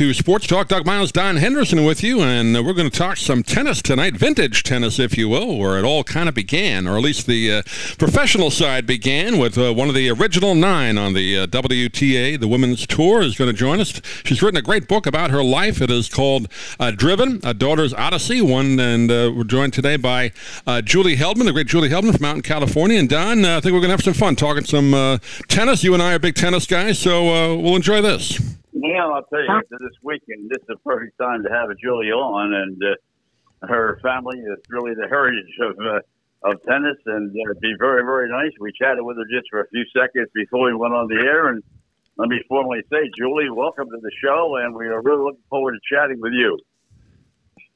To Sports Talk. Doug Miles, Don Henderson with you, and uh, we're going to talk some tennis tonight, vintage tennis, if you will, where it all kind of began, or at least the uh, professional side began with uh, one of the original nine on the uh, WTA, the Women's Tour, is going to join us. She's written a great book about her life. It is called uh, Driven, A Daughter's Odyssey. One, and uh, we're joined today by Julie Heldman, the great Julie Heldman from out in California. And Don, I think we're going to have some fun talking some tennis. You and I are big tennis guys, so we'll enjoy this. Well, I'll tell you, after this weekend, this is the perfect time to have a Julie on, and uh, her family is really the heritage of uh, of tennis, and uh, it'd be very, very nice. We chatted with her just for a few seconds before we went on the air, and let me formally say, Julie, welcome to the show, and we are really looking forward to chatting with you.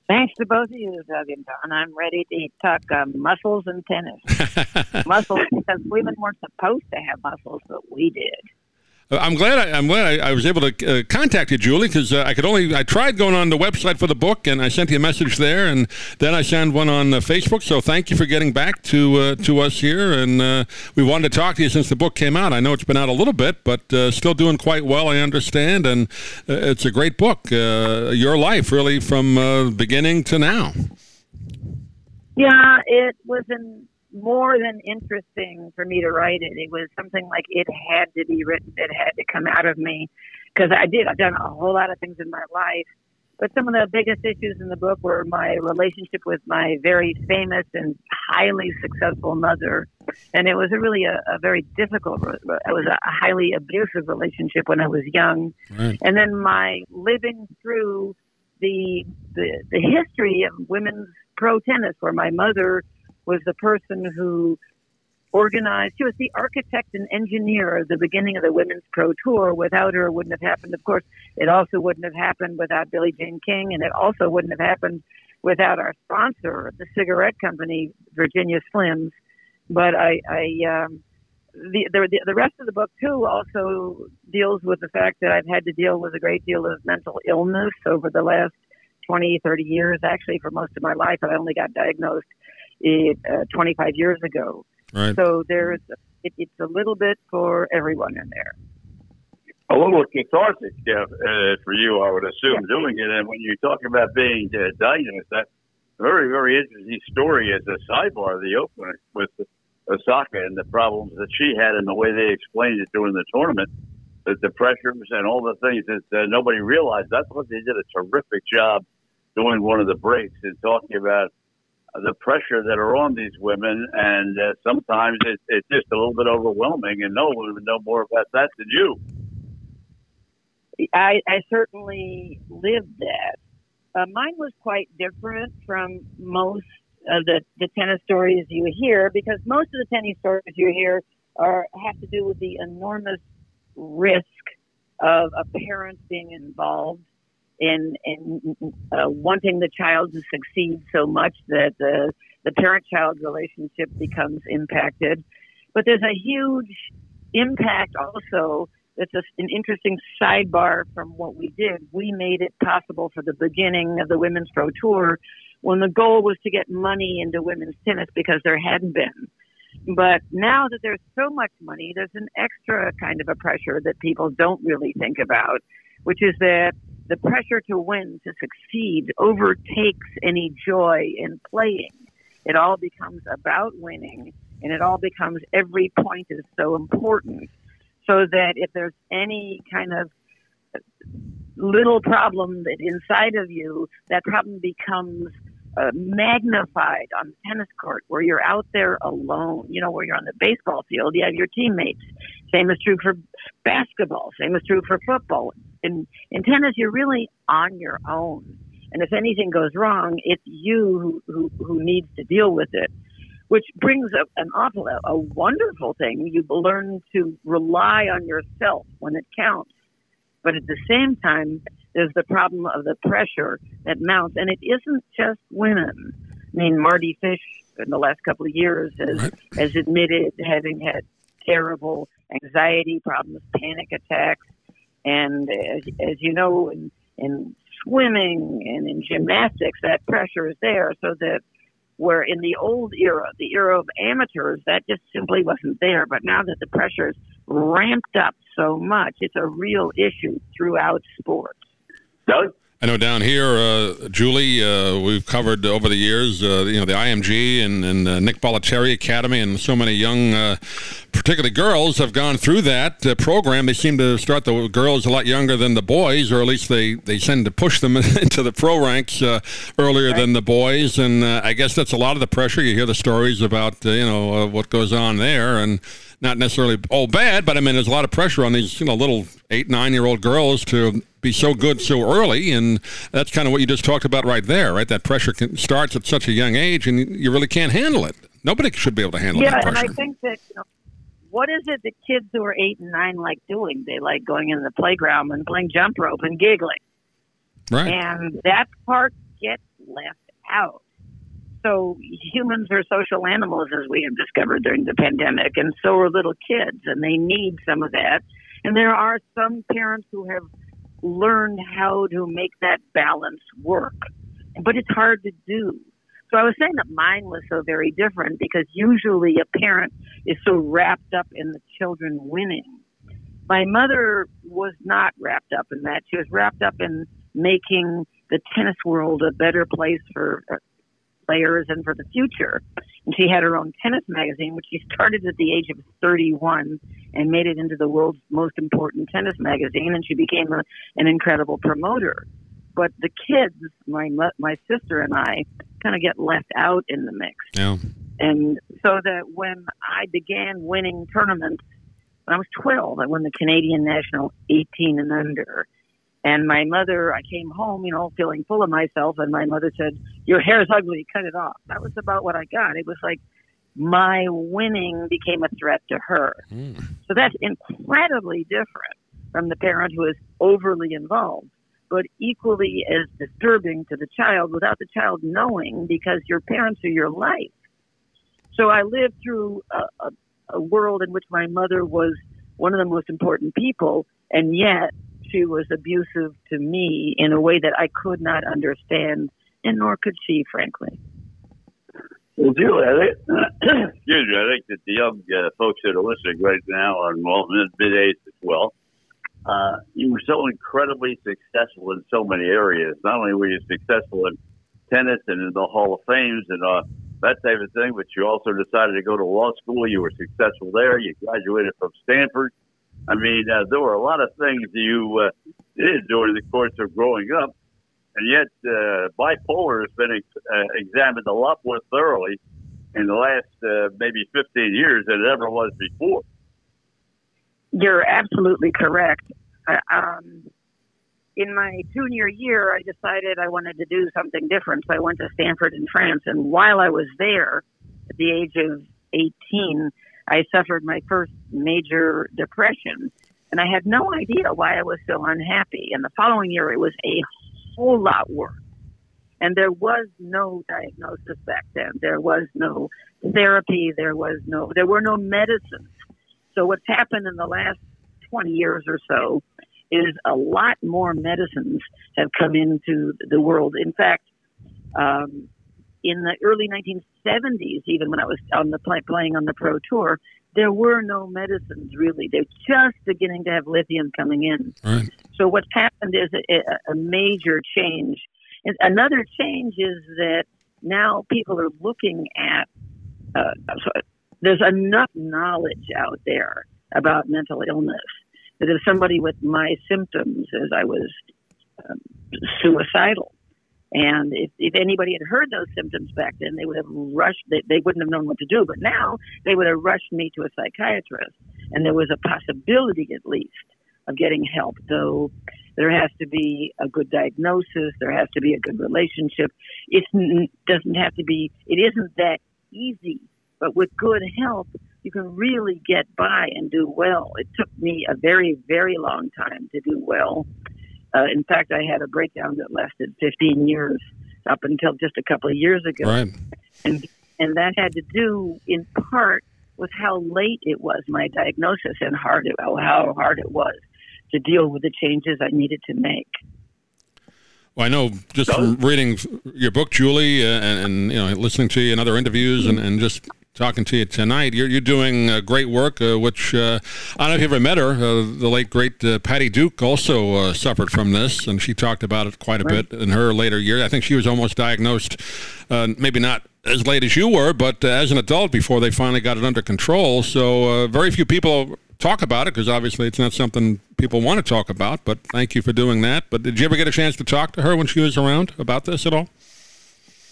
Thanks to both of you, Doug and Don. I'm ready to talk uh, muscles and tennis. muscles because women weren't supposed to have muscles, but we did. I'm glad I, am glad I, I, was able to uh, contact you, Julie, because uh, I could only I tried going on the website for the book, and I sent you a message there, and then I sent one on uh, Facebook. So thank you for getting back to uh, to us here, and uh, we wanted to talk to you since the book came out. I know it's been out a little bit, but uh, still doing quite well, I understand, and it's a great book. your life, really, from beginning to now. Yeah, it was an more than interesting for me to write it. It was something like it had to be written. It had to come out of me because I did. I've done a whole lot of things in my life, but some of the biggest issues in the book were my relationship with my very famous and highly successful mother, and it was a really a, a very difficult. It was a highly abusive relationship when I was young, right. and then my living through the the, the history of women's pro tennis, where my mother was the person who organized. She was the architect and engineer of the beginning of the Women's Pro Tour. Without her, it wouldn't have happened. Of course, it also wouldn't have happened without Billie Jean King, and it also wouldn't have happened without our sponsor, the cigarette company, Virginia Slims. But I, I um, the, the the rest of the book too also deals with the fact that I've had to deal with a great deal of mental illness over the last 20, 30 years. Actually, for most of my life, I only got diagnosed it, uh, 25 years ago. Right. So there's it, it's a little bit for everyone in there. A little cathartic uh, for you, I would assume, yeah. doing it. And when you talk about being uh, diagnosed, that's a very, very interesting story as a sidebar, of the opener with Osaka and the problems that she had and the way they explained it during the tournament, the, the pressures and all the things that uh, nobody realized. That's what they did a terrific job doing one of the breaks and talking about the pressure that are on these women, and uh, sometimes it, it's just a little bit overwhelming. And no one would know more about that than you. I, I certainly lived that. Uh, mine was quite different from most of the, the tennis stories you hear because most of the tennis stories you hear are have to do with the enormous risk of a parent being involved in in uh, wanting the child to succeed so much that the the parent child relationship becomes impacted. But there's a huge impact also. That's an interesting sidebar from what we did. We made it possible for the beginning of the Women's Pro Tour when the goal was to get money into women's tennis because there hadn't been. But now that there's so much money, there's an extra kind of a pressure that people don't really think about, which is that the pressure to win, to succeed, overtakes any joy in playing. It all becomes about winning, and it all becomes every point is so important. So that if there's any kind of little problem that inside of you, that problem becomes uh, magnified on the tennis court where you're out there alone. You know, where you're on the baseball field, you have your teammates. Same is true for basketball. Same is true for football. In in tennis, you're really on your own, and if anything goes wrong, it's you who who, who needs to deal with it. Which brings up an awful, a wonderful thing. You learn to rely on yourself when it counts, but at the same time, there's the problem of the pressure that mounts, and it isn't just women. I mean, Mardy Fish in the last couple of years has right. has admitted having had terrible anxiety problems, panic attacks, and as, as you know, in, in swimming and in gymnastics, that pressure is there, so that Where in the old era, the era of amateurs, that just simply wasn't there. But now that the pressure's ramped up so much, it's a real issue throughout sports. Doug? I know down here, uh, Julie, uh, we've covered over the years, uh, you know, the IMG and, and uh, Nick Bollettieri Academy, and so many young, uh, particularly girls, have gone through that uh, program. They seem to start the girls a lot younger than the boys, or at least they, they tend to push them into the pro ranks earlier right. than the boys. And I guess that's a lot of the pressure. You hear the stories about, you know, what goes on there, and not necessarily all bad, but I mean, there's a lot of pressure on these, you know, little eight, nine year old girls to be so good so early. And that's kind of what you just talked about right there, right? That pressure can, starts at such a young age and you really can't handle it. Nobody should be able to handle it. yeah, that pressure. and I think that, you know, what is it that kids who are eight and nine like doing? They like going in the playground and playing jump rope and giggling. Right. And that part gets left out. So humans are social animals, as we have discovered during the pandemic, and so are little kids, and they need some of that. And there are some parents who have learned how to make that balance work, but it's hard to do. So I was saying that mine was so very different because usually a parent is so wrapped up in the children winning. My mother was not wrapped up in that. She was wrapped up in making the tennis world a better place for players and for the future. And she had her own tennis magazine, which she started at the age of 31 and made it into the world's most important tennis magazine. And she became a, an incredible promoter. But the kids, my my sister and I, kind of get left out in the mix. Yeah. And so that when I began winning tournaments, when I was 12, I won the Canadian National 18 and under. And my mother, I came home, you know, feeling full of myself, and my mother said, "Your hair's ugly. Cut it off." That was about what I got. It was like my winning became a threat to her. Mm. So that's incredibly different from the parent who is overly involved, but equally as disturbing to the child without the child knowing because your parents are your life. So I lived through a, a, a world in which my mother was one of the most important people, and yet she was abusive to me in a way that I could not understand, and nor could she, frankly. Well, Julie, I think, excuse me, I think that the young uh, folks that are listening right now are involved in mid age as well. Uh, you were so incredibly successful in so many areas. Not only were you successful in tennis and in the Hall of Fames and uh, that type of thing, but you also decided to go to law school. You were successful there. You graduated from Stanford. I mean, uh, there were a lot of things you uh, did during the course of growing up, and yet uh, bipolar has been ex- uh, examined a lot more thoroughly in the last uh, maybe 15 years than it ever was before. You're absolutely correct. Um, in my junior year, I decided I wanted to do something different, so I went to Stanford in France. And while I was there, at the age of 18, I suffered my first major depression, and I had no idea why I was so unhappy. And the following year, it was a whole lot worse. And there was no diagnosis back then. There was no therapy. There was no. There were no medicines. So what's happened in the last 20 years or so is a lot more medicines have come into the world. In fact, um, in the early 1970s, even when I was on the play, playing on the pro tour, there were no medicines really. They're just beginning to have lithium coming in. Right. So what's happened is a, a major change. And another change is that now people are looking at. Uh, there's enough knowledge out there about mental illness that if somebody with my symptoms, as I was um, suicidal, and if, if anybody had heard those symptoms back then, they would have rushed, they, they wouldn't have known what to do. But now they would have rushed me to a psychiatrist. And there was a possibility, at least, of getting help. Though there has to be a good diagnosis, there has to be a good relationship. It doesn't have to be, it isn't that easy. But with good help, you can really get by and do well. It took me a very, very long time to do well. Uh, in fact, I had a breakdown that lasted 15 years up until just a couple of years ago. Right. And, and that had to do in part with how late it was, my diagnosis, and hard it, how hard it was to deal with the changes I needed to make. Well, I know just from reading your book, Julie, uh, and, and, you know listening to you in other interviews, and, and just talking to you tonight. You're, you're doing uh, great work, uh, which uh, I don't know if you ever met her. Uh, the late, great uh, Patty Duke also uh, suffered from this, and she talked about it quite a right. bit in her later years. I think she was almost diagnosed, maybe not as late as you were, but as an adult before they finally got it under control. So very few people talk about it because obviously it's not something people want to talk about. But thank you for doing that. But did you ever get a chance to talk to her when she was around about this at all?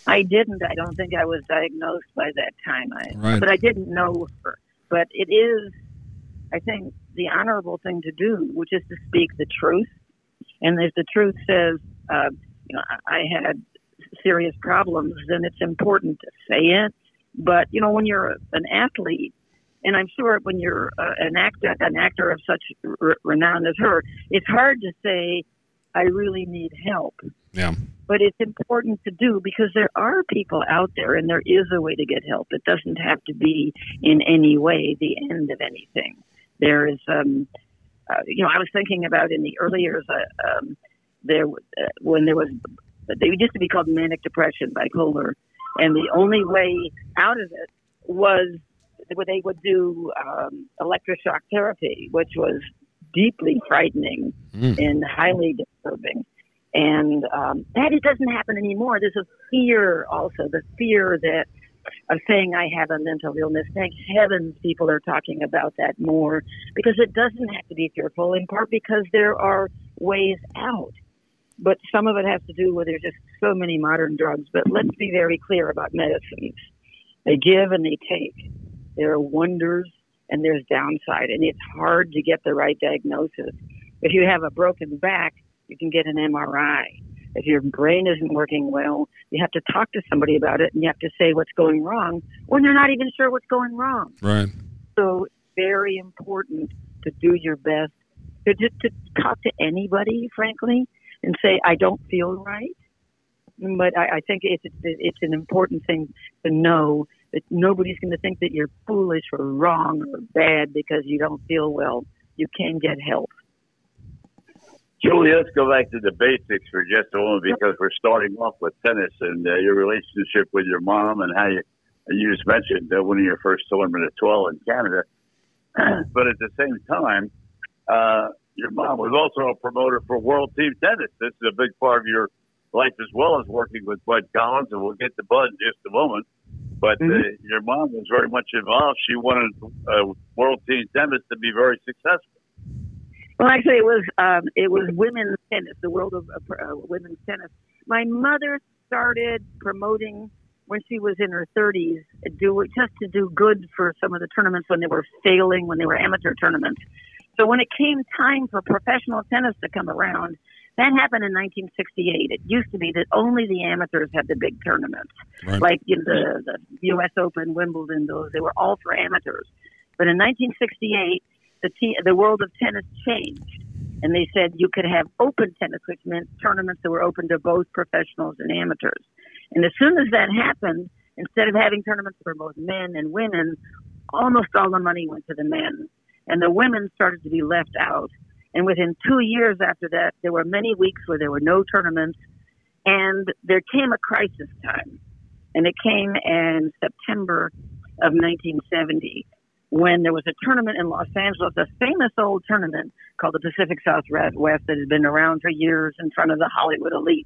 I didn't. I don't think I was diagnosed by that time. I, right. But I didn't know her. But it is, I think, the honorable thing to do, which is to speak the truth. And if the truth says, uh, you know, I had serious problems, then it's important to say it. But you know, when you're an athlete, and I'm sure when you're uh, an actor, an actor of such r- renown as her, it's hard to say, "I really need help." Yeah. But it's important to do because there are people out there, and there is a way to get help. It doesn't have to be in any way the end of anything. There is, um, uh, you know, I was thinking about in the early years, uh, um, there uh, when there was, they used to be called manic depression, bipolar, and the only way out of it was where they would do um, electroshock therapy, which was deeply frightening mm. and highly And um, that it doesn't happen anymore. There's a fear also, the fear that of saying I have a mental illness. Thank heavens people are talking about that more because it doesn't have to be fearful, in part because there are ways out. But some of it has to do with there's just so many modern drugs. But let's be very clear about medicines. They give and they take. There are wonders and there's downside, and it's hard to get the right diagnosis. If you have a broken back, you can get an MRI. If your brain isn't working well, you have to talk to somebody about it and you have to say what's going wrong when they're not even sure what's going wrong. Right. So, very important to do your best to just to talk to anybody, frankly, and say, I don't feel right. But I, I think it's, it's an important thing to know that nobody's going to think that you're foolish or wrong or bad because you don't feel well. You can get help. Julie, let's go back to the basics for just a moment because we're starting off with tennis and uh, your relationship with your mom and how you you just mentioned uh, winning your first tournament at 12 in Canada. but at the same time, uh, your mom was also a promoter for World Team Tennis. This is a big part of your life as well as working with Bud Collins, and we'll get to Bud in just a moment. But uh, mm-hmm. your mom was very much involved. She wanted uh, World Team Tennis to be very successful. Well, actually, it was um, it was women's tennis, the world of uh, women's tennis. My mother started promoting when she was in her 30s, do just to do good for some of the tournaments when they were failing, when they were amateur tournaments. So when it came time for professional tennis to come around, that happened in 1968. It used to be that only the amateurs had the big tournaments, right. like you know, the, the U.S. Open, Wimbledon. Those they were all for amateurs. But in 1968, the the world of tennis changed, and they said you could have open tennis, which meant tournaments that were open to both professionals and amateurs. And as soon as that happened, instead of having tournaments for both men and women, almost all the money went to the men, and the women started to be left out. And within two years after that, there were many weeks where there were no tournaments, and there came a crisis time, and it came in September of 1970 when there was a tournament in Los Angeles, a famous old tournament called the Pacific Southwest that had been around for years in front of the Hollywood elite.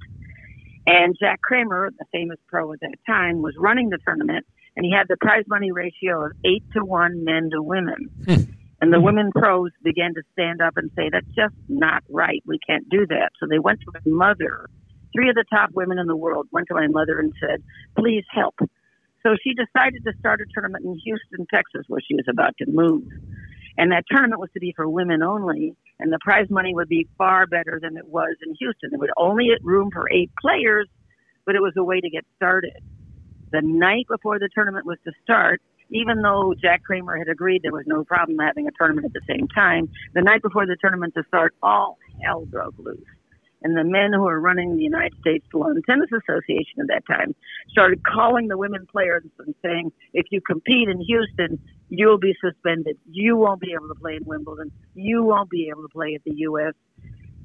And Jack Kramer, the famous pro at that time, was running the tournament, and he had the prize money ratio of eight to one men to women. Hmm. And the women pros began to stand up and say, that's just not right. We can't do that. So they went to my mother. Three of the top women in the world went to my mother and said, please help. So she decided to start a tournament in Houston, Texas, where she was about to move. And that tournament was to be for women only, and the prize money would be far better than it was in Houston. It would only room for eight players, but it was a way to get started. The night before the tournament was to start, even though Jack Kramer had agreed there was no problem having a tournament at the same time, the night before the tournament to start, all hell broke loose and the men who were running the United States Lawn Tennis Association at that time started calling the women players and saying, if you compete in Houston, you'll be suspended. You won't be able to play in Wimbledon. You won't be able to play at the U.S.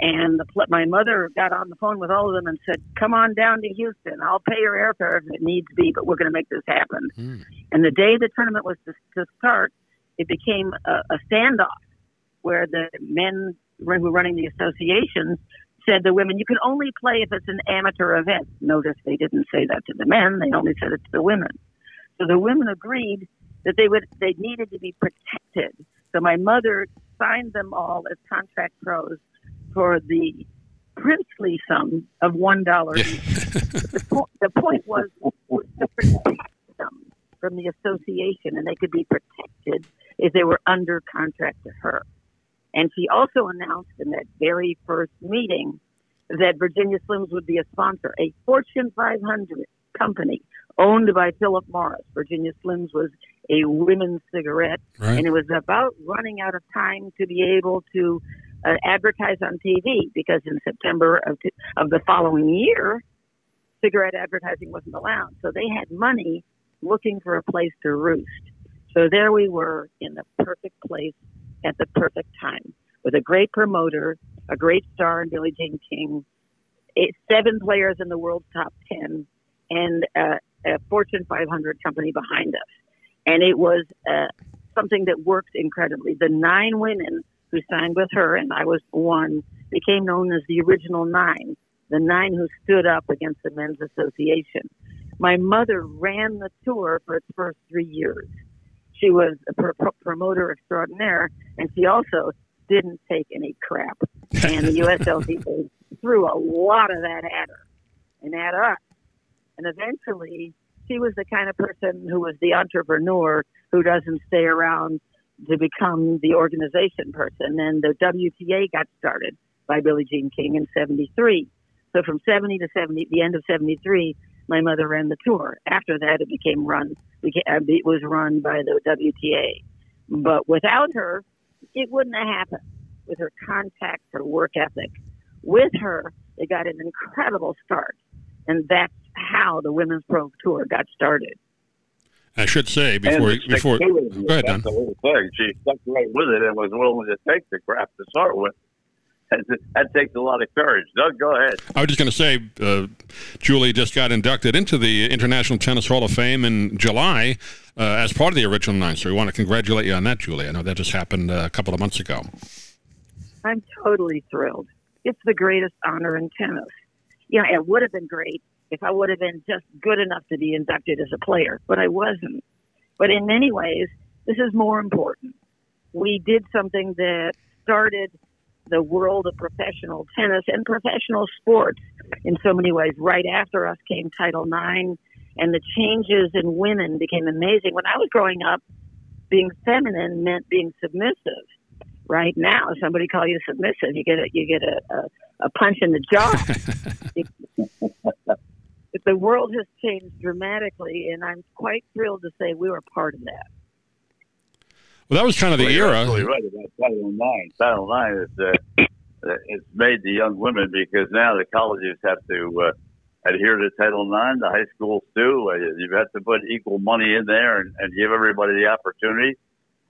And the, my mother got on the phone with all of them and said, "Come on down to Houston. I'll pay your airfare if it needs to be, but we're going to make this happen." Mm. And the day the tournament was to, to start, it became a, a standoff where the men who were running the associations said to women, "You can only play if it's an amateur event." Notice they didn't say that to the men; they only said it to the women. So the women agreed that they would they needed to be protected. So my mother signed them all as contract pros for the princely sum of one dollar each. the, po- the point was to protect them from the association, and they could be protected if they were under contract to her. And she also announced in that very first meeting that Virginia Slims would be a sponsor, a Fortune 500 company owned by Philip Morris. Virginia Slims was a women's cigarette, right. and it was about running out of time to be able to uh, advertise on TV because in September of, t- of the following year, cigarette advertising wasn't allowed. So they had money looking for a place to roost. So there we were in the perfect place at the perfect time with a great promoter, a great star in Billie Jean King, eight, seven players in the world's top 10, and a Fortune 500 company behind us. And it was uh, something that worked incredibly. The nine women who signed with her, and I was one, became known as the original nine, the nine who stood up against the Men's Association. My mother ran the tour for its first three years. She was a pr- promoter extraordinaire, and she also didn't take any crap. And the USLTA threw a lot of that at her and at us. And eventually, she was the kind of person who was the entrepreneur who doesn't stay around to become the organization person. And the WTA got started by Billie Jean King in 73. So from 70 to 70, the end of 73, my mother ran the tour. After that, it became run, uh, it was run by the WTA. But without her, it wouldn't have happened. With her contacts, her work ethic. With her, they got an incredible start. And that's how the Women's Pro Tour got started. I should say before before go ahead, Don. The whole thing. She stuck right with it and was willing to take the crap to start with. That takes a lot of courage. Doug, go ahead. I was just going to say, uh, Julie just got inducted into the International Tennis Hall of Fame in July uh, as part of the original nine. So we want to congratulate you on that, Julie. I know that just happened uh, a couple of months ago. I'm totally thrilled. It's the greatest honor in tennis. You know, it would have been great if I would have been just good enough to be inducted as a player, but I wasn't. But in many ways, this is more important. We did something that started the world of professional tennis and professional sports in so many ways. Right after us came Title IX, and the changes in women became amazing. When I was growing up, being feminine meant being submissive. Right now, if somebody call you submissive, you get a you get a, a, a punch in the jaw. the world has changed dramatically, and I'm quite thrilled to say we were part of that. Well, that was kind of the well, era. Absolutely right about Title IX. Title IX is uh, it's made the young women because now the colleges have to uh, adhere to Title IX. The high schools too. Uh, you have got to put equal money in there and, and give everybody the opportunity.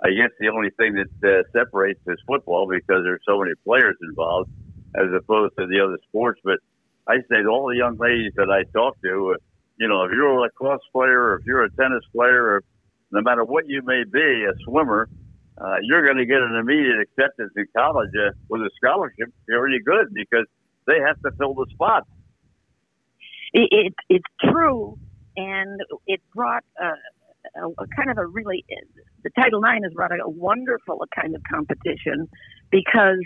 I guess the only thing that uh, separates is football because there's so many players involved as opposed to the other sports. But I say to all the young ladies that I talk to, uh, you know, if you're a lacrosse player or if you're a tennis player, or no matter what you may be, a swimmer, uh, you're going to get an immediate acceptance in college uh, with a scholarship. You're already good because they have to fill the spot. It, it, it's true, and it brought a, a, a kind of a really the Title IX has brought a wonderful kind of competition because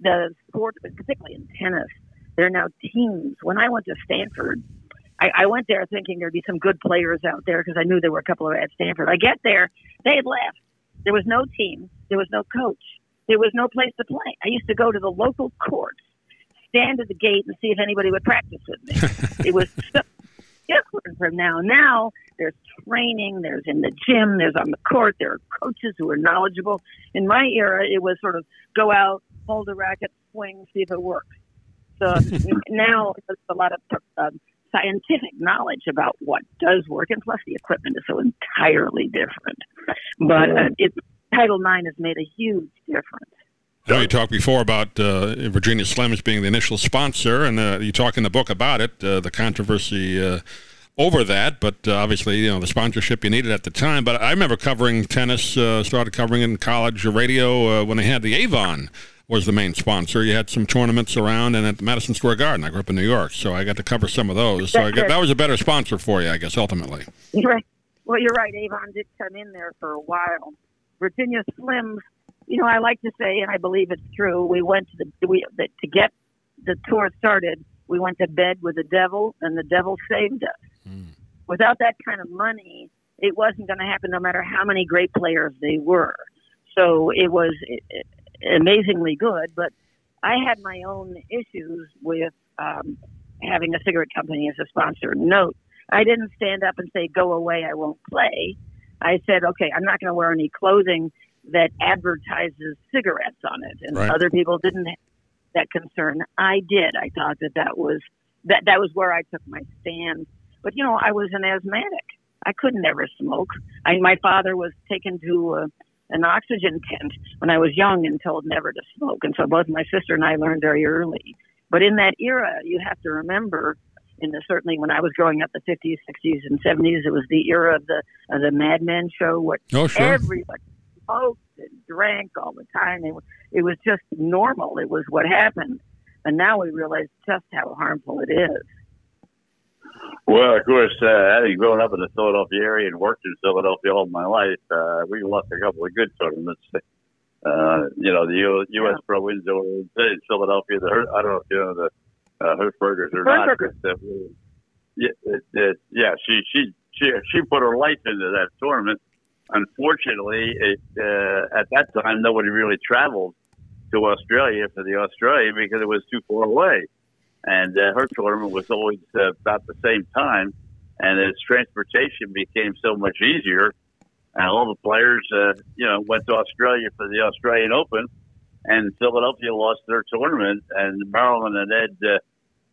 the sport, particularly in tennis, they're now teams. When I went to Stanford, I, I went there thinking there'd be some good players out there because I knew there were a couple of at Stanford. I get there, they had left. There was no team. There was no coach. There was no place to play. I used to go to the local courts, stand at the gate, and see if anybody would practice with me. it was so different from now. Now there's training, there's in the gym, there's on the court, there are coaches who are knowledgeable. In my era, it was sort of go out, hold a racket, swing, see if it works. So now there's a lot of uh, scientific knowledge about what does work, and plus the equipment is so entirely different. But uh, it, Title IX has made a huge difference. I know you talked before about uh, Virginia Slims being the initial sponsor, and uh, you talk in the book about it, uh, the controversy uh, over that. But uh, obviously, you know, the sponsorship you needed at the time. But I remember covering tennis, uh, started covering it in college radio when they had the Avon was the main sponsor. You had some tournaments around and at Madison Square Garden. I grew up in New York, so I got to cover some of those. So I got, that was a better sponsor for you, I guess, ultimately. You're right. Well, you're right. Avon did come in there for a while. Virginia Slims, you know, I like to say, and I believe it's true. We went to the we the, to get the tour started. We went to bed with the devil, and the devil saved us. Mm. Without that kind of money, it wasn't going to happen, no matter how many great players they were. So it was amazingly good, but I had my own issues with um, having a cigarette company as a sponsor. Note, I didn't stand up and say, go away, I won't play. I said, okay, I'm not going to wear any clothing that advertises cigarettes on it. And right. other people didn't have that concern. I did. I thought that that was, that, that was where I took my stand. But, you know, I was an asthmatic. I could never smoke. I, my father was taken to a, an oxygen tent when I was young and told never to smoke. And so both my sister and I learned very early. But in that era, you have to remember, in the certainly when I was growing up, the 50s, 60s, and 70s, it was the era of the of the Mad Men show, what oh, sure. everybody smoked and drank all the time. It, it was just normal. It was what happened. And now we realize just how harmful it is. Well, of course, uh, having grown up in the Philadelphia area and worked in Philadelphia all my life, uh, we lost a couple of good tournaments. Uh, you know, the U- U.S. Yeah. Pro Indoor in Philadelphia. The I don't know if you know the uh, Fernbergers or not. But, uh, yeah, it, it, yeah, she she she she put her life into that tournament. Unfortunately, it, uh, at that time, nobody really traveled to Australia for the Australia because it was too far away and uh, her tournament was always uh, about the same time. And as transportation became so much easier, and all the players, uh, you know, went to Australia for the Australian Open, and Philadelphia lost their tournament, and Marilyn and Ed uh,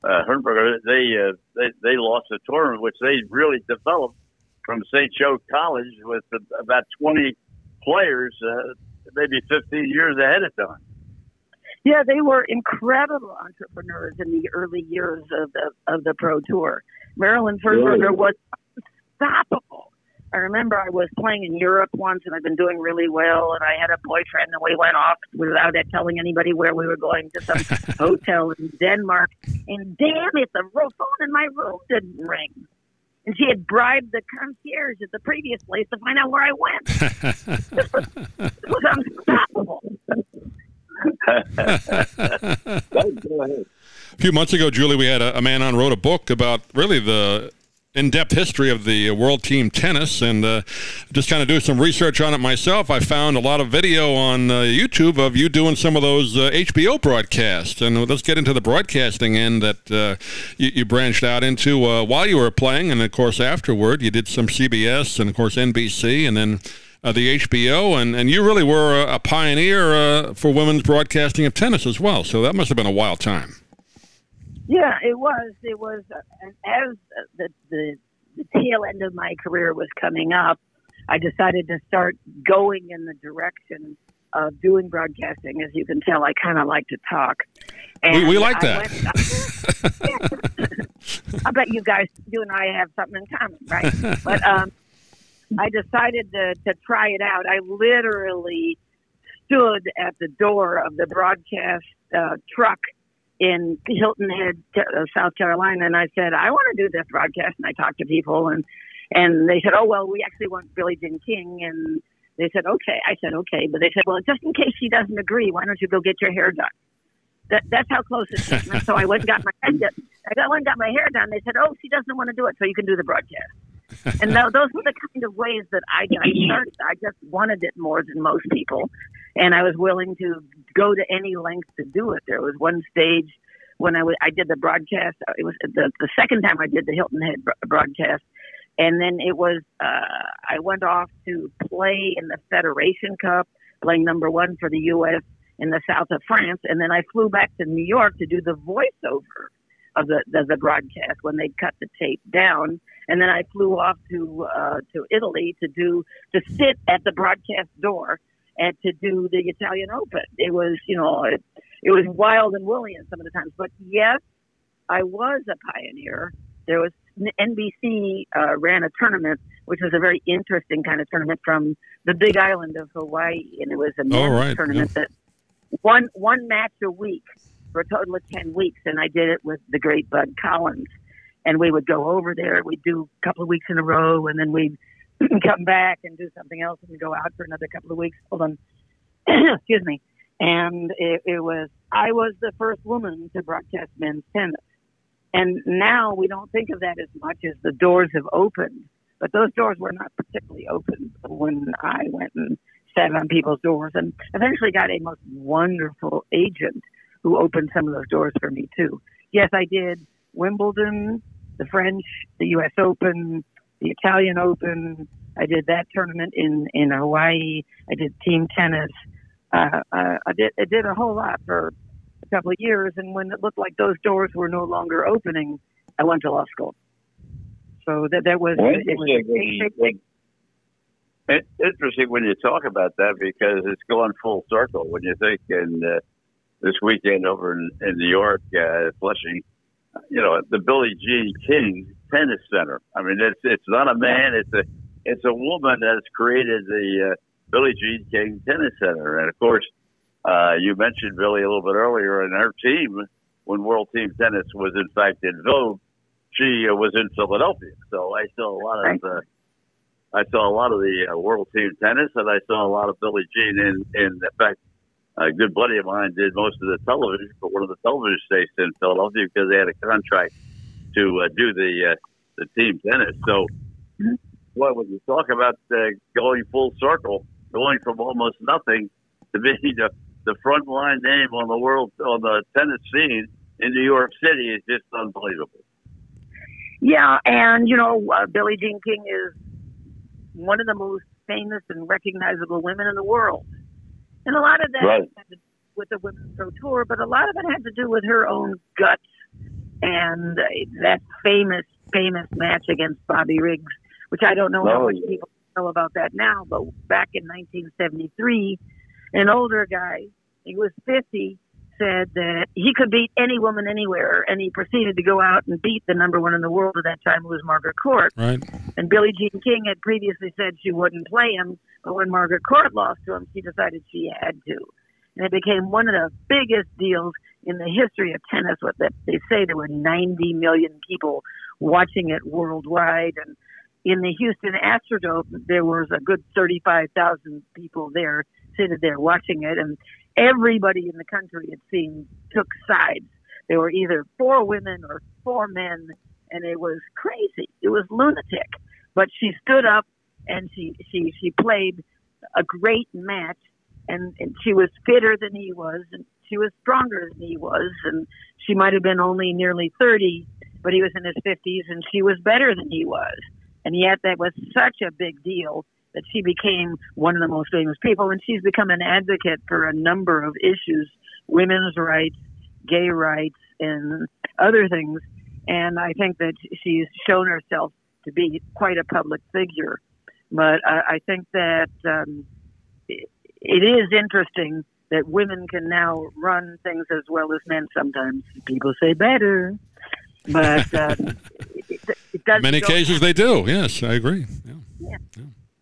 uh, Fernberger, they, uh, they they lost the tournament, which they really developed from St. Joe College with about 20 players, uh, maybe 15 years ahead of time. Yeah, they were incredible entrepreneurs in the early years of the of the pro tour. Marilyn Fernberger was unstoppable. I remember I was playing in Europe once, and I've been doing really well. And I had a boyfriend, and we went off without telling anybody where we were going to some hotel in Denmark. And damn it, the phone in my room didn't ring. And she had bribed the concierge at the previous place to find out where I went. this, was, this A few months ago, Julie, we had a, a, man on wrote a book about really the in-depth history of the world team tennis, and uh, just kind of do some research on it myself. I found a lot of video on uh, YouTube of you doing some of those uh, HBO broadcasts, and let's get into the broadcasting end that uh, you, you, branched out into uh, while you were playing, and of course afterward you did some CBS and of course NBC, and then uh, the HBO, and, and you really were a, a pioneer uh, for women's broadcasting of tennis as well. So that must have been a wild time. Yeah, it was. It was uh, as the, the the tail end of my career was coming up. I decided to start going in the direction of doing broadcasting. As you can tell, I kind of like to talk. And we, we like that. Went, I bet you guys, you and I have something in common, right? But um, I decided to, to try it out. I literally stood at the door of the broadcast uh, truck in Hilton Head, uh, South Carolina, and I said, I want to do this broadcast. And I talked to people, and and they said, Oh well, we actually want Billie Jean King, and they said, Okay. I said, Okay, but they said, Well, just in case she doesn't agree, why don't you go get your hair done? That, that's how close it came. so I went and got my head done. I went and got my hair done. They said, "Oh, she doesn't want to do it, so you can do the broadcast." And th- those were the kind of ways that I got started. I just wanted it more than most people, and I was willing to go to any length to do it. There was one stage when I, w- I did the broadcast. It was the, the second time I did the Hilton Head broadcast, and then it was uh, I went off to play in the Federation Cup, playing number one for the U.S. in the south of France, and then I flew back to New York to do the voiceover of the, the, the broadcast when they cut the tape down. And then I flew off to uh, to Italy to do to sit at the broadcast door and to do the Italian Open. It was, you know, it, it was wild and woolly in some of the times. But yes, I was a pioneer. There was NBC uh, ran a tournament, which was a very interesting kind of tournament from the Big Island of Hawaii, and it was a men's right, tournament yeah. that one one match a week for a total of ten weeks, and I did it with the great Bud Collins, and we would go over there. We'd do a couple of weeks in a row, and then we'd come back and do something else, and go out for another couple of weeks. Hold on, excuse me. And it, it was I was the first woman to broadcast men's tennis. And now we don't think of that as much as the doors have opened. But those doors were not particularly open when I went and sat on people's doors and eventually got a most wonderful agent who opened some of those doors for me too. Yes, I did Wimbledon, the French, the US Open, the Italian Open. I did that tournament in, in Hawaii. I did team tennis. Uh, uh, I did I did a whole lot for a couple of years, and when it looked like those doors were no longer opening, I went to law school. So that that was Well, it was interesting when you- when- interesting when you talk about that because it's going full circle when you think and. uh, this weekend over in, in New York, uh, Flushing, you know, the Billie Jean King Tennis Center. I mean, it's it's not a man; it's a it's a woman that's created the uh, Billie Jean King Tennis Center, and of course, uh, you mentioned Billie a little bit earlier, and her team when World Team Tennis was in fact in vogue, she uh, was in Philadelphia. So I saw a lot of. Uh, I saw a lot of the uh, World Team Tennis, and I saw a lot of Billie Jean. In in fact, a good buddy of mine did most of the television for one of the television stations in Philadelphia because they had a contract to uh, do the uh, the team tennis. So, what when you talk about uh, going full circle, going from almost nothing to being the the front line name on the world on the tennis scene in New York City is just unbelievable. Yeah, and you know, uh, Billie Jean King is one of the most famous and recognizable women in the world, and a lot of that Right. had to do with the Women's Pro Tour, but a lot of it had to do with her own guts and uh, that famous, famous match against Bobby Riggs, which I don't know how Oh, much people know about that now, but back in 1973, an older guy, he was 50, said that he could beat any woman anywhere, and he proceeded to go out and beat the number one in the world at that time, who was Margaret Court. Right. And Billie Jean King had previously said she wouldn't play him, but when Margaret Court lost to him, she decided she had to. And it became one of the biggest deals in the history of tennis. What that they say there were 90 million people watching it worldwide, and in the Houston Astrodome there was a good 35,000 people there sitting there watching it, and everybody in the country it seemed took sides. There were either four women or four men, and it was crazy. It was lunatic. But she stood up and she she she played a great match, and, and she was fitter than he was, and she was stronger than he was, and she might have been only nearly thirty, but he was in his fifties, and she was better than he was, and yet that was such a big deal that she became one of the most famous people, and she's become an advocate for a number of issues, women's rights, gay rights, and other things. And I think that she's shown herself to be quite a public figure. But I, I think that um, it, it is interesting that women can now run things as well as men. Sometimes people say better, but um, it, it does. Many cases they do. Yes, I agree. Yeah.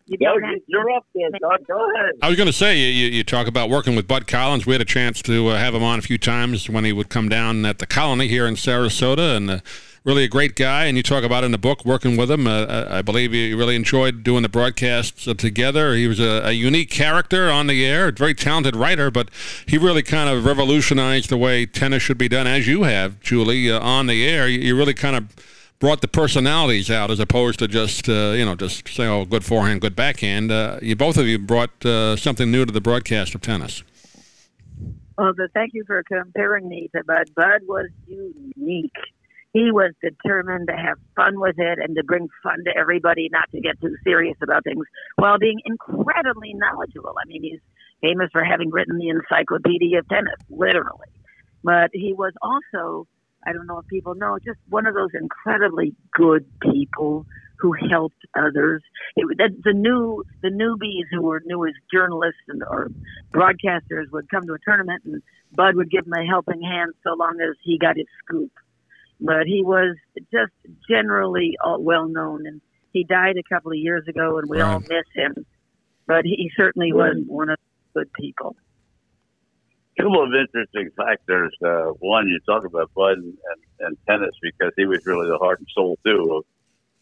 You don't have- you're up there. Go ahead. I was going to say, you, you, you talk about working with Bud Collins. We had a chance to uh, have him on a few times when he would come down at the Colony here in Sarasota, and uh, really a great guy. And you talk about in the book working with him. Uh, I believe you really enjoyed doing the broadcasts uh, together. He was a, a unique character on the air, a very talented writer, but he really kind of revolutionized the way tennis should be done, as you have, Julie, uh, on the air. You, you really kind of brought the personalities out as opposed to just uh, you know just say oh good forehand good backhand uh, you both of you brought uh, something new to the broadcast of tennis Well, but thank you for comparing me to Bud. Bud was unique. He was determined to have fun with it and to bring fun to everybody, not to get too serious about things, while being incredibly knowledgeable. I mean, he's famous for having written the Encyclopedia of Tennis, literally. But he was also, I don't know if people know, just one of those incredibly good people who helped others. It, that, the new the newbies who were new as journalists and or broadcasters would come to a tournament, and Bud would give them a helping hand so long as he got his scoop. But he was just generally uh, well known, and he died a couple of years ago, and we right. all miss him. But he certainly was one of the good people. Couple of interesting factors. Uh, one, you talk about Bud and, and, tennis because he was really the heart and soul too of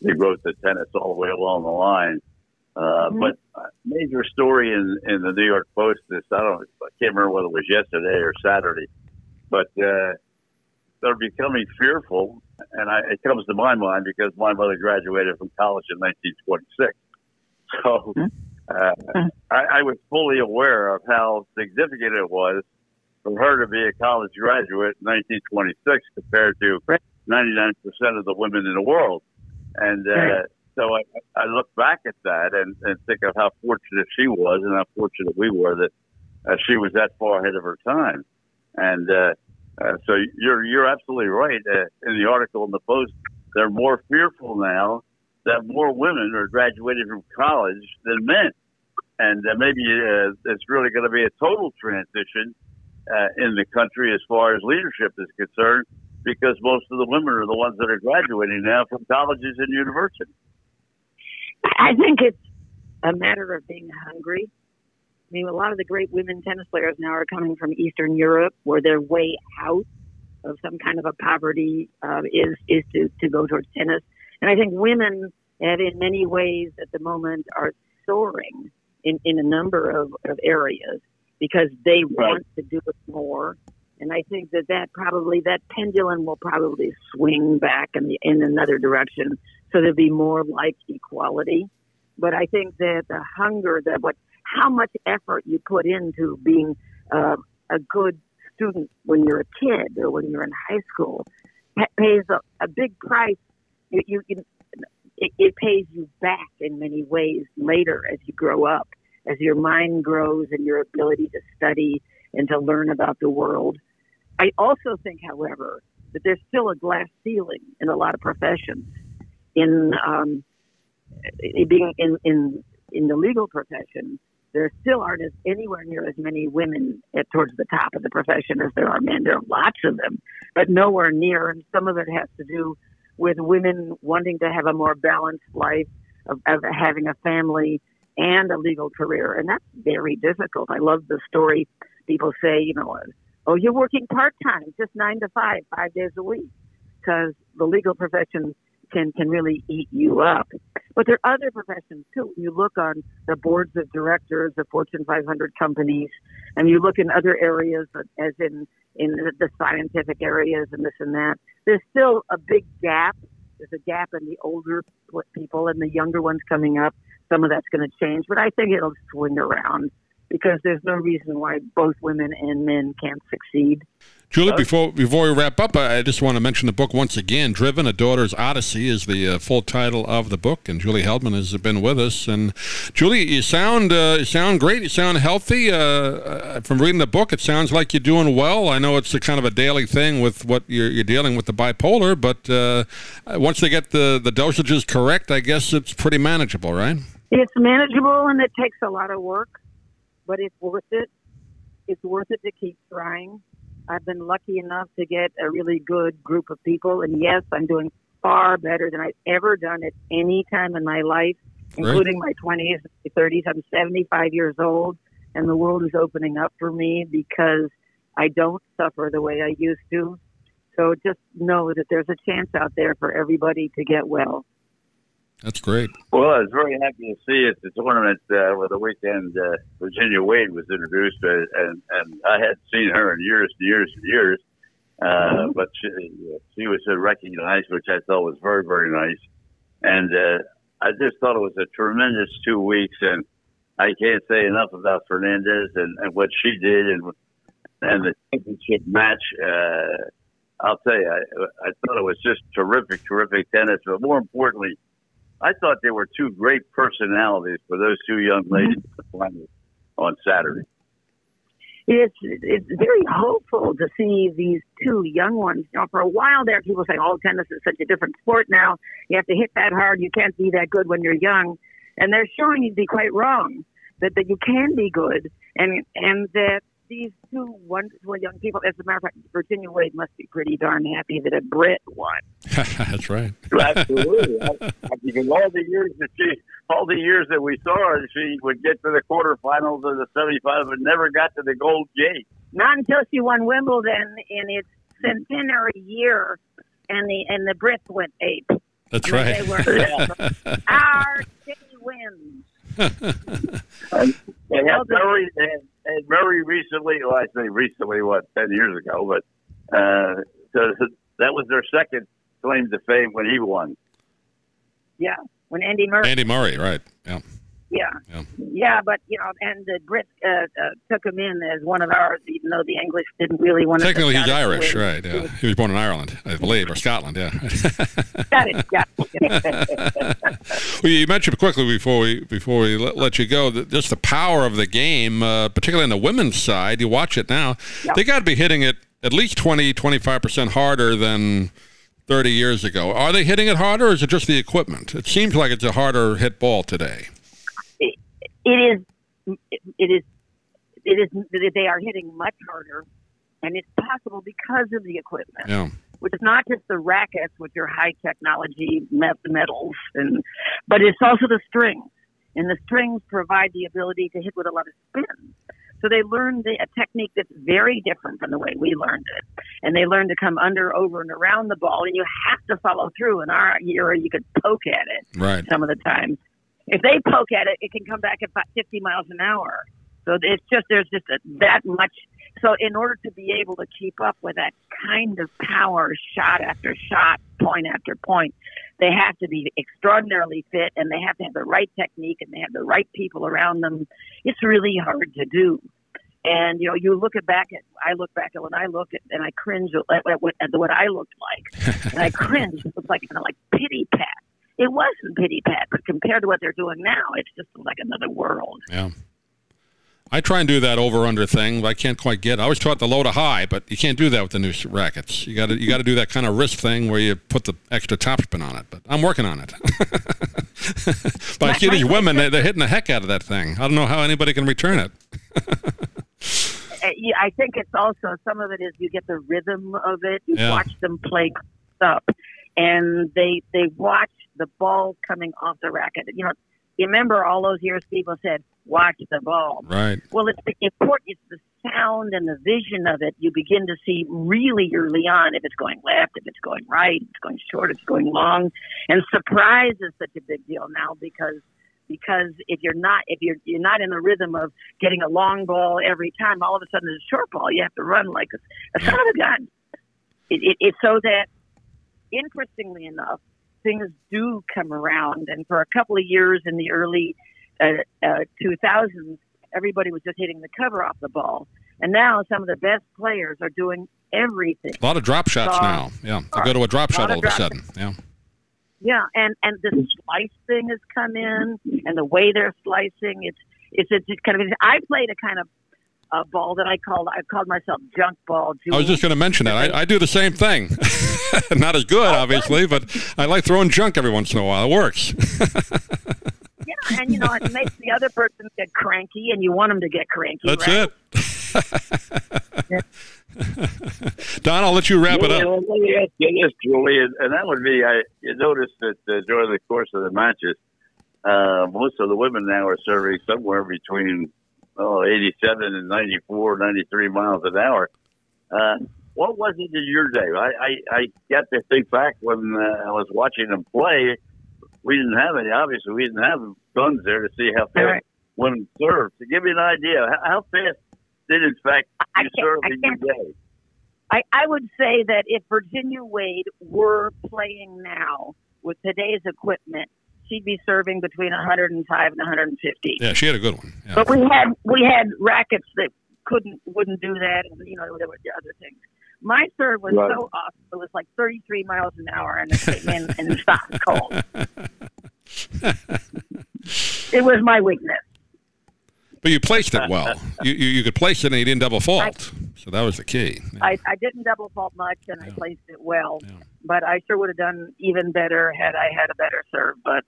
he wrote the tennis all the way along the line. Uh, mm-hmm. But major story in, in the New York Post this I don't I can't remember whether it was yesterday or Saturday, but uh, they're becoming fearful, and I, it comes to my mind because my mother graduated from college in 1926. So mm-hmm. uh, I, I was fully aware of how significant it was for her to be a college graduate in 1926 compared to 99% of the women in the world. And uh, so I, I look back at that and, and think of how fortunate she was and how fortunate we were that uh, she was that far ahead of her time. And uh, uh, so you're you're absolutely right. Uh, in the article in the Post, they're more fearful now that more women are graduating from college than men, and uh, maybe uh, it's really going to be a total transition uh, in the country as far as leadership is concerned because most of the women are the ones that are graduating now from colleges and universities. I think it's a matter of being hungry. I mean, a lot of the great women tennis players now are coming from Eastern Europe, where their way out of some kind of a poverty uh, is is to, to go towards tennis. And I think women have, in many ways, at the moment, are soaring in, in a number of, of areas because they right. want to do it more and I think that that probably that pendulum will probably swing back in the, in another direction, so there'll be more like equality. But I think that the hunger that what how much effort you put into being uh, a good student when you're a kid or when you're in high school pays a, a big price. You, you, you it, it pays you back in many ways later as you grow up, as your mind grows and your ability to study and to learn about the world. I also think, however, that there's still a glass ceiling in a lot of professions. In um, being in, in in the legal profession, there still aren't as anywhere near as many women at, towards the top of the profession as there are men. There are lots of them, but nowhere near. And some of it has to do with women wanting to have a more balanced life of, of having a family and a legal career, and that's very difficult. I love the story. People say, you know, oh, you're working part time, just nine to five, five days a week, because the legal profession can can really eat you up. But there are other professions too. You look on the boards of directors of Fortune 500 companies, and you look in other areas, as in in the scientific areas and this and that. There's still a big gap. There's a gap in the older people and the younger ones coming up. Some of that's going to change, but I think it'll swing around because there's no reason why both women and men can't succeed. Julie, before before we wrap up, I just want to mention the book once again. "Driven: A Daughter's Odyssey" is the uh, full title of the book, and Julie Heldman has been with us. And Julie, you sound uh, you sound great. You sound healthy. Uh, uh, from reading the book, it sounds like you're doing well. I know it's a kind of a daily thing with what you're, you're dealing with the bipolar, but uh, once they get the the dosages correct, I guess it's pretty manageable, right? It's manageable, and it takes a lot of work but it's worth it. It's worth it to keep trying. I've been lucky enough to get a really good group of people, and yes, I'm doing far better than I've ever done at any time in my life, including right. my 20s 30s. I'm 75 years old, and the world is opening up for me because I don't suffer the way I used to. So just know that there's a chance out there for everybody to get well. That's great. Well, I was very happy to see at the tournament uh, where the weekend uh, Virginia Wade was introduced, uh, and and I hadn't seen her in years and years and years, uh, mm-hmm. but she, she was recognized, which I thought was very very nice, and uh, I just thought it was a tremendous two weeks, and I can't say enough about Fernandez and, and what she did, and and the championship match. Uh, I'll tell you, I, I thought it was just terrific, terrific tennis, but more importantly I thought there were two great personalities for those two young mm-hmm. ladies mm-hmm. on Saturday. It's it's very hopeful to see these two young ones. You know, for a while there, people say, "Oh, tennis is such a different sport now. You have to hit that hard. You can't be that good when you're young." And they're showing you to be quite wrong. That that you can be good, and and that these two wonderful young people. As a matter of fact, Virginia Wade must be pretty darn happy that a Brit won. That's right. Absolutely. because all the years that she, all the years that we saw her, she would get to the quarterfinals of the 75 but never got to the gold gate. Not until she won Wimbledon in its centenary year, and the and the Brits went ape. That's I right. They were, our city wins. And they had Well, the- very, they had, had very recently, well, I say recently, what, 10 years ago, but uh, so that was their second claim to fame when he won. Yeah, when Andy Murray. Andy Murray, right? Yeah. Yeah. Yeah. yeah, but you know, and the Brits uh, uh, took him in as one of ours, even though the English didn't really want to. Technically, he's Irish, right? Yeah. He was born in Ireland, I believe, or Scotland. Yeah. Got it. Yeah. Well, you mentioned quickly before we before we let, let you go that just the power of the game, uh, particularly on the women's side. You watch it now; Yeah. they got to be hitting it at least 20, 25 percent harder than thirty years ago. Are they hitting it harder, or is it just the equipment? It seems like it's a harder hit ball today. It is. It is. It is. They are hitting much harder, and it's possible because of the equipment. Yeah, which is not just the rackets, which are high technology metals, and but it's also the strings. And the strings provide the ability to hit with a lot of spin. So they learned the, a technique that's very different from the way we learned it. And they learn to come under, over, and around the ball, and you have to follow through. In our era, you could poke at it right. some of the time. If they poke at it, it can come back at about 50 miles an hour. So it's just there's just a, that much. So in order to be able to keep up with that kind of power, shot after shot, point after point, they have to be extraordinarily fit, and they have to have the right technique, and they have the right people around them. It's really hard to do. And you know, you look at back at I look back at when I look at and I cringe at, at, what, at what I looked like, and I cringe. It was like kind of like pity pat it wasn't pity pat, but compared to what they're doing now, it's just like another world. Yeah. I try and do that over under thing, but I can't quite get. It. I always taught the low to high, but you can't do that with the new rackets. You got to you got to do that kind of wrist thing where you put the extra topspin on it. But I'm working on it. but I see these women; they- they're hitting the heck out of that thing. I don't know how anybody can return it. Uh, I think it's also some of it is you get the rhythm of it. You Yeah. watch them play up, and they they watch the ball coming off the racket. You know, you remember all those years people said, "Watch the ball." Right. Well, it's the important. It's the sound and the vision of it. You begin to see really early on if it's going left, if it's going right, if it's going short, if it's going long. And surprise is such a big deal now because because if you're not if you're you're not in the rhythm of getting a long ball every time, all of a sudden it's a short ball. You have to run like a, a son of a gun. It, it, it's so that interestingly enough, things do come around. And for a couple of years in the early uh, uh, 2000s, everybody was just hitting the cover off the ball. And now some of the best players are doing everything. A lot of drop shots Uh, now. Yeah, they go to a drop lot shot all of a sudden. Yeah. Yeah, and and the slice thing has come in, and the way they're slicing, it's it's it's kind of. I played a kind of a ball that I called I called myself junk ball. I was just going to mention that. I, I do the same thing. Not as good, obviously, but I like throwing junk every once in a while. It works. yeah, and you know it makes the other person get cranky, and you want them to get cranky. That's right? it. Don, I'll let you wrap it up. well, let me ask you this, Julie, and, and that would be, I you noticed that uh, during the course of the matches, uh, most of the women now are serving somewhere between oh, 87 and 94, 93 miles an hour. Uh, what was it in your day? I, I, I got to think back when uh, I was watching them play. We didn't have any. Obviously, we didn't have guns there to see how fast Right. women served. To give you an idea, how, how fast did, in fact, I you serve in your day? I, I would say that if Virginia Wade were playing now with today's equipment, she'd be serving between 105 and 150. Yeah, she had a good one. Yeah. But we had we had rackets that couldn't wouldn't do that, and you know there were other things. My serve was Right. so awesome; it was like 33 miles an hour, and it came in and stopped cold. it was my weakness. But you placed it well. Uh, you, you, you could place it and you didn't double fault. I, so that was the key. Yeah. I, I didn't double fault much and yeah. I placed it well. Yeah. But I sure would have done even better had I had a better serve. But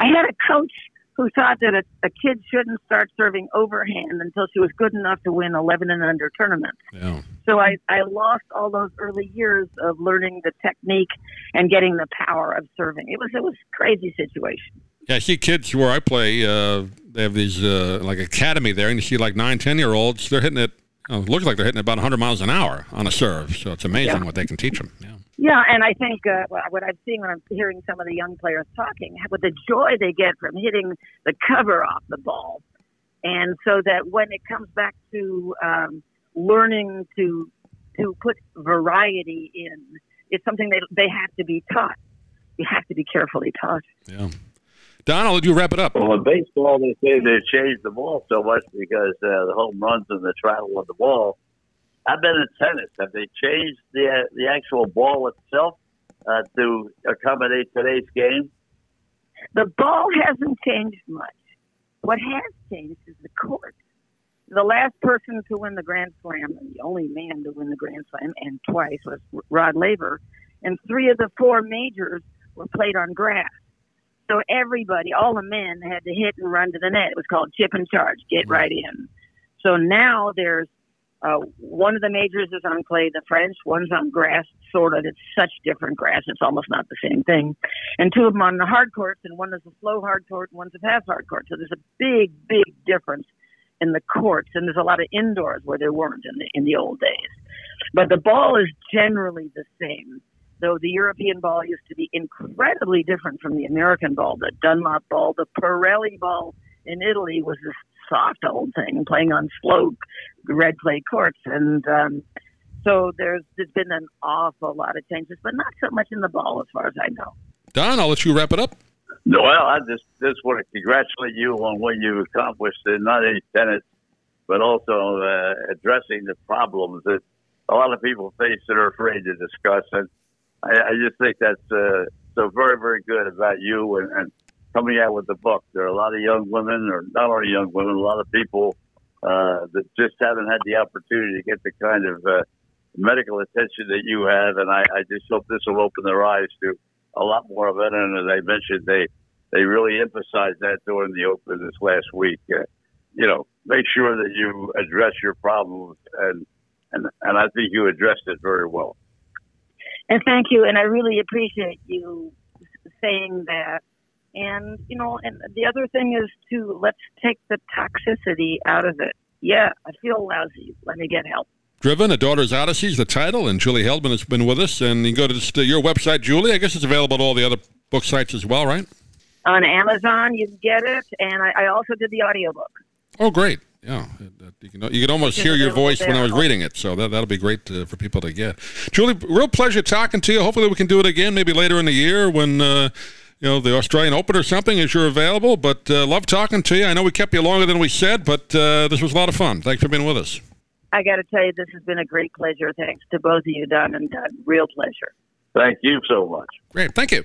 I had a coach who thought that a, a kid shouldn't start serving overhand until she was good enough to win 11 and under tournaments. Yeah. So I, I lost all those early years of learning the technique and getting the power of serving. It was it was a crazy situation. Yeah, I see kids where I play. Uh, they have these uh, like academy there, and you see like nine, ten year olds. They're hitting it. It looks like they're hitting about 100 miles an hour on a serve. So it's amazing yeah. what they can teach them. Yeah. Yeah, and I think uh, what I'm seeing when I'm hearing some of the young players talking, with the joy they get from hitting the cover off the ball, and so that when it comes back to um, learning to to put variety in, it's something they they have to be taught. You have to be carefully taught. Yeah. Donald, I'll you wrap it up. Well, in baseball, they say they changed the ball so much because uh, the home runs and the travel of the ball I've been in tennis. Have they changed the uh, the actual ball itself uh, to accommodate today's game? The ball hasn't changed much. What has changed is the court. The last person to win the Grand Slam, and the only man to win the Grand Slam, and twice was Rod Laver, and three of the four majors were played on grass. So everybody, all the men, had to hit and run to the net. It was called chip and charge, get right in. So now there's uh, one of the majors is on clay, the French. One's on grass, sort of. It's such different grass. It's almost not the same thing. And two of them on the hard courts, and one is a slow hard court, and one's a fast hard court. So there's a big, big difference in the courts, and there's a lot of indoors where there weren't in the in the old days. But the ball is generally the same. Though the European ball used to be incredibly different from the American ball, the Dunlop ball, the Pirelli ball in Italy was this soft old thing playing on slow red clay courts. And um, so there's, there's been an awful lot of changes, but not so much in the ball as far as I know. Don, I'll let you wrap it up. No, well, I just just want to congratulate you on what you accomplished in not only tennis, but also uh, addressing the problems that a lot of people face that are afraid to discuss. And I, I just think that's uh, so very, very good about you and, and coming out with the book. There are a lot of young women, or not only young women, a lot of people uh, that just haven't had the opportunity to get the kind of uh, medical attention that you have. And I, I just hope this will open their eyes to a lot more of it. And as I mentioned, they they really emphasized that during the open this last week. Uh, you know, make sure that you address your problems, and and and I think you addressed it very well. And thank you, and I really appreciate you saying that and, you know, and the other thing is to let's take the toxicity out of it. Yeah, I feel lousy. Let me get help. Driven, A Daughter's Odyssey is the title, and Julie Heldman has been with us. And you can go to uh, your website, Julie. I guess it's available at all the other book sites as well, right? On Amazon, you can get it. And I, I also did the audiobook. Oh, great. Yeah, you can, you can almost hear your voice when I was reading it, so that, that'll be great uh, for people to get. Julie, real pleasure talking to you. Hopefully, we can do it again maybe later in the year when uh, you know, the Australian Open or something as you're available. But uh, love talking to you. I know we kept you longer than we said, but uh, this was a lot of fun. Thanks for being with us. I got to tell you, this has been a great pleasure. Thanks to both of you, Don and Doug. Real pleasure. Thank you so much. Great. Thank you.